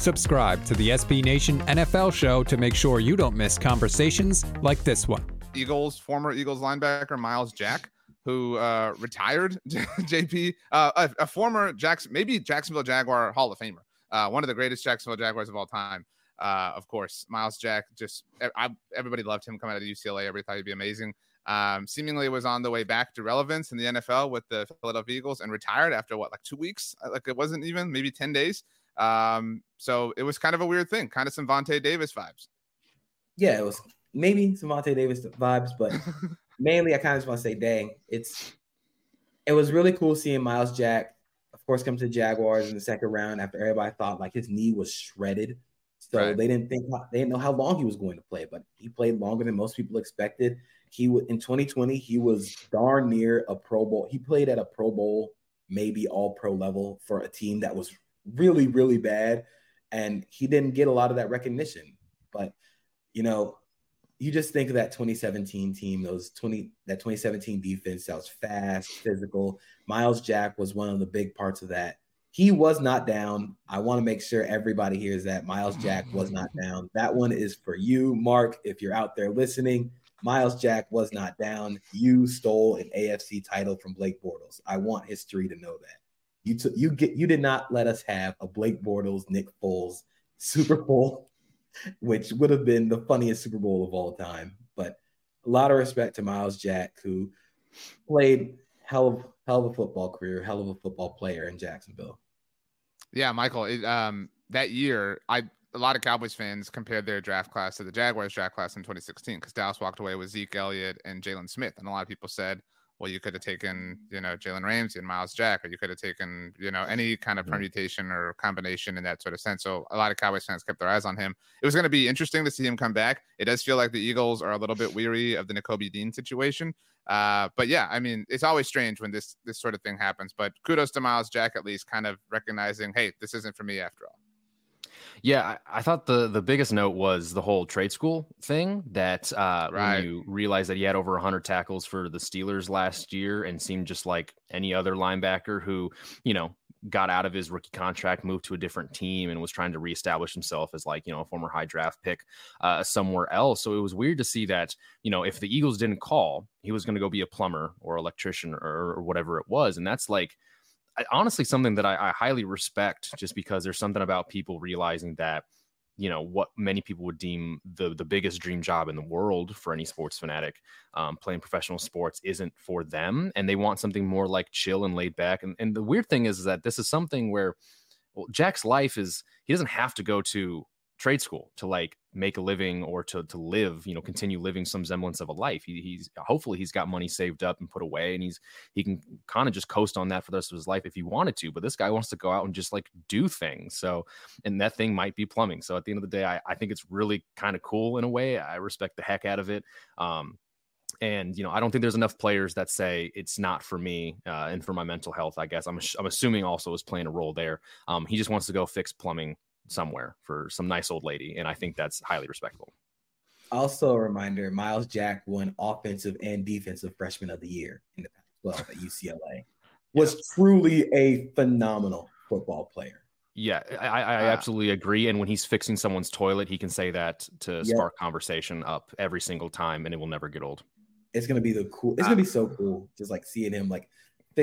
Subscribe to the SB Nation NFL show to make sure you don't miss conversations like this one. Eagles, former Eagles linebacker Myles Jack, who uh, retired, JP, uh, a, a, former Jackson, maybe Jacksonville Jaguar Hall of Famer, uh, one of the greatest Jacksonville Jaguars of all time. Uh, of course, Myles Jack, just I, everybody loved him coming out of UCLA. Everybody thought he'd be amazing. Um, seemingly was on the way back to relevance in the NFL with the Philadelphia Eagles and retired after what, like two weeks? Like it wasn't even maybe 10 days. Um, so it was kind of a weird thing, kind of some Vontae Davis vibes. Yeah, it was maybe some Vontae Davis vibes, but mainly I kind of just want to say, dang, it's it was really cool seeing Myles Jack, of course, come to the Jaguars in the second round after everybody thought like his knee was shredded. So right. they didn't think they didn't know how long he was going to play, but he played longer than most people expected. He in 2020 he was darn near a Pro Bowl. He played at a Pro Bowl, maybe All Pro level for a team that was really really bad, and he didn't get a lot of that recognition. But you know, you just think of that 2017 team, those 20 that 2017 defense that was fast, physical. Myles Jack was one of the big parts of that. He was not down. I want to make sure everybody hears that Myles Jack was not down. That one is for you, Mark. If you're out there listening, Myles Jack was not down. You stole an AFC title from Blake Bortles. I want history to know that. You took you get you did not let us have a Blake Bortles, Nick Foles Super Bowl, which would have been the funniest Super Bowl of all time. But a lot of respect to Myles Jack, who played hell of hell of a football career, hell of a football player in Jacksonville. Yeah, Michael. It, um, that year, I a lot of Cowboys fans compared their draft class to the Jaguars draft class in 2016 because Dallas walked away with Zeke Elliott and Jaylon Smith, and a lot of people said, well, you could have taken, you know, Jalen Ramsey and Myles Jack, or you could have taken, you know, any kind of permutation or combination in that sort of sense. So a lot of Cowboys fans kept their eyes on him. It was going to be interesting to see him come back. It does feel like the Eagles are a little bit weary of the Nakobe Dean situation. Uh, but yeah, I mean, it's always strange when this this sort of thing happens. But kudos to Myles Jack at least kind of recognizing, hey, this isn't for me after all. Yeah, I, I, thought the the biggest note was the whole trade school thing. That uh, right. when you realize that he had over 100 tackles for the Steelers last year and seemed just like any other linebacker who, you know, got out of his rookie contract, moved to a different team, and was trying to reestablish himself as like you know a former high draft pick uh, somewhere else. So it was weird to see that you know if the Eagles didn't call, he was going to go be a plumber or electrician or, or whatever it was, and that's like honestly something that I, I highly respect just because there's something about people realizing that you know what many people would deem the the biggest dream job in the world for any sports fanatic um, playing professional sports isn't for them and they want something more like chill and laid back and, and the weird thing is, is that this is something where well, jack's life is he doesn't have to go to trade school to like make a living or to to live, you know, continue living some semblance of a life. He, he's hopefully he's got money saved up and put away, and he's he can kind of just coast on that for the rest of his life if he wanted to. But this guy wants to go out and just like do things. So, and that thing might be plumbing. So at the end of the day, I, I think it's really kind of cool in a way. I respect the heck out of it. Um, and you know, I don't think there's enough players that say it's not for me uh, and for my mental health. I guess I'm I'm assuming also is playing a role there. Um, he just wants to go fix plumbing somewhere for some nice old lady. And I think that's highly respectable. Also, a reminder Myles Jack won offensive and defensive freshman of the year in the Pac 12 at UCLA, was yeah. truly a phenomenal football player. Yeah, I, I uh, absolutely agree. And when he's fixing someone's toilet, he can say that to yep. spark conversation up every single time, and it will never get old. It's gonna be the cool. It's gonna be so cool, just like seeing him like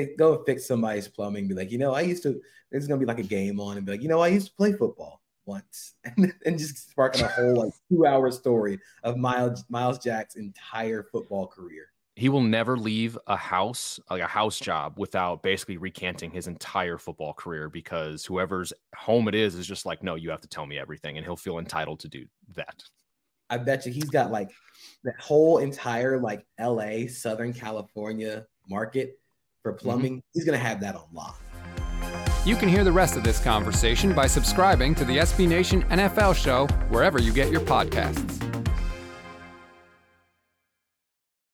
go fix somebody's plumbing. Be like, you know, I used to. There's gonna be like a game on, and be like, you know, I used to play football once, and, and just sparking a whole like two hour story of Miles, Myles Jack's entire football career. He will never leave a house, like a house job, without basically recanting his entire football career because whoever's home it is is just like, no, you have to tell me everything, and he'll feel entitled to do that. I bet you he's got like that whole entire like LA, Southern California market for mm-hmm. plumbing. Mm-hmm. He's gonna have that on lock. You can hear the rest of this conversation by subscribing to the SB Nation NFL show wherever you get your podcasts.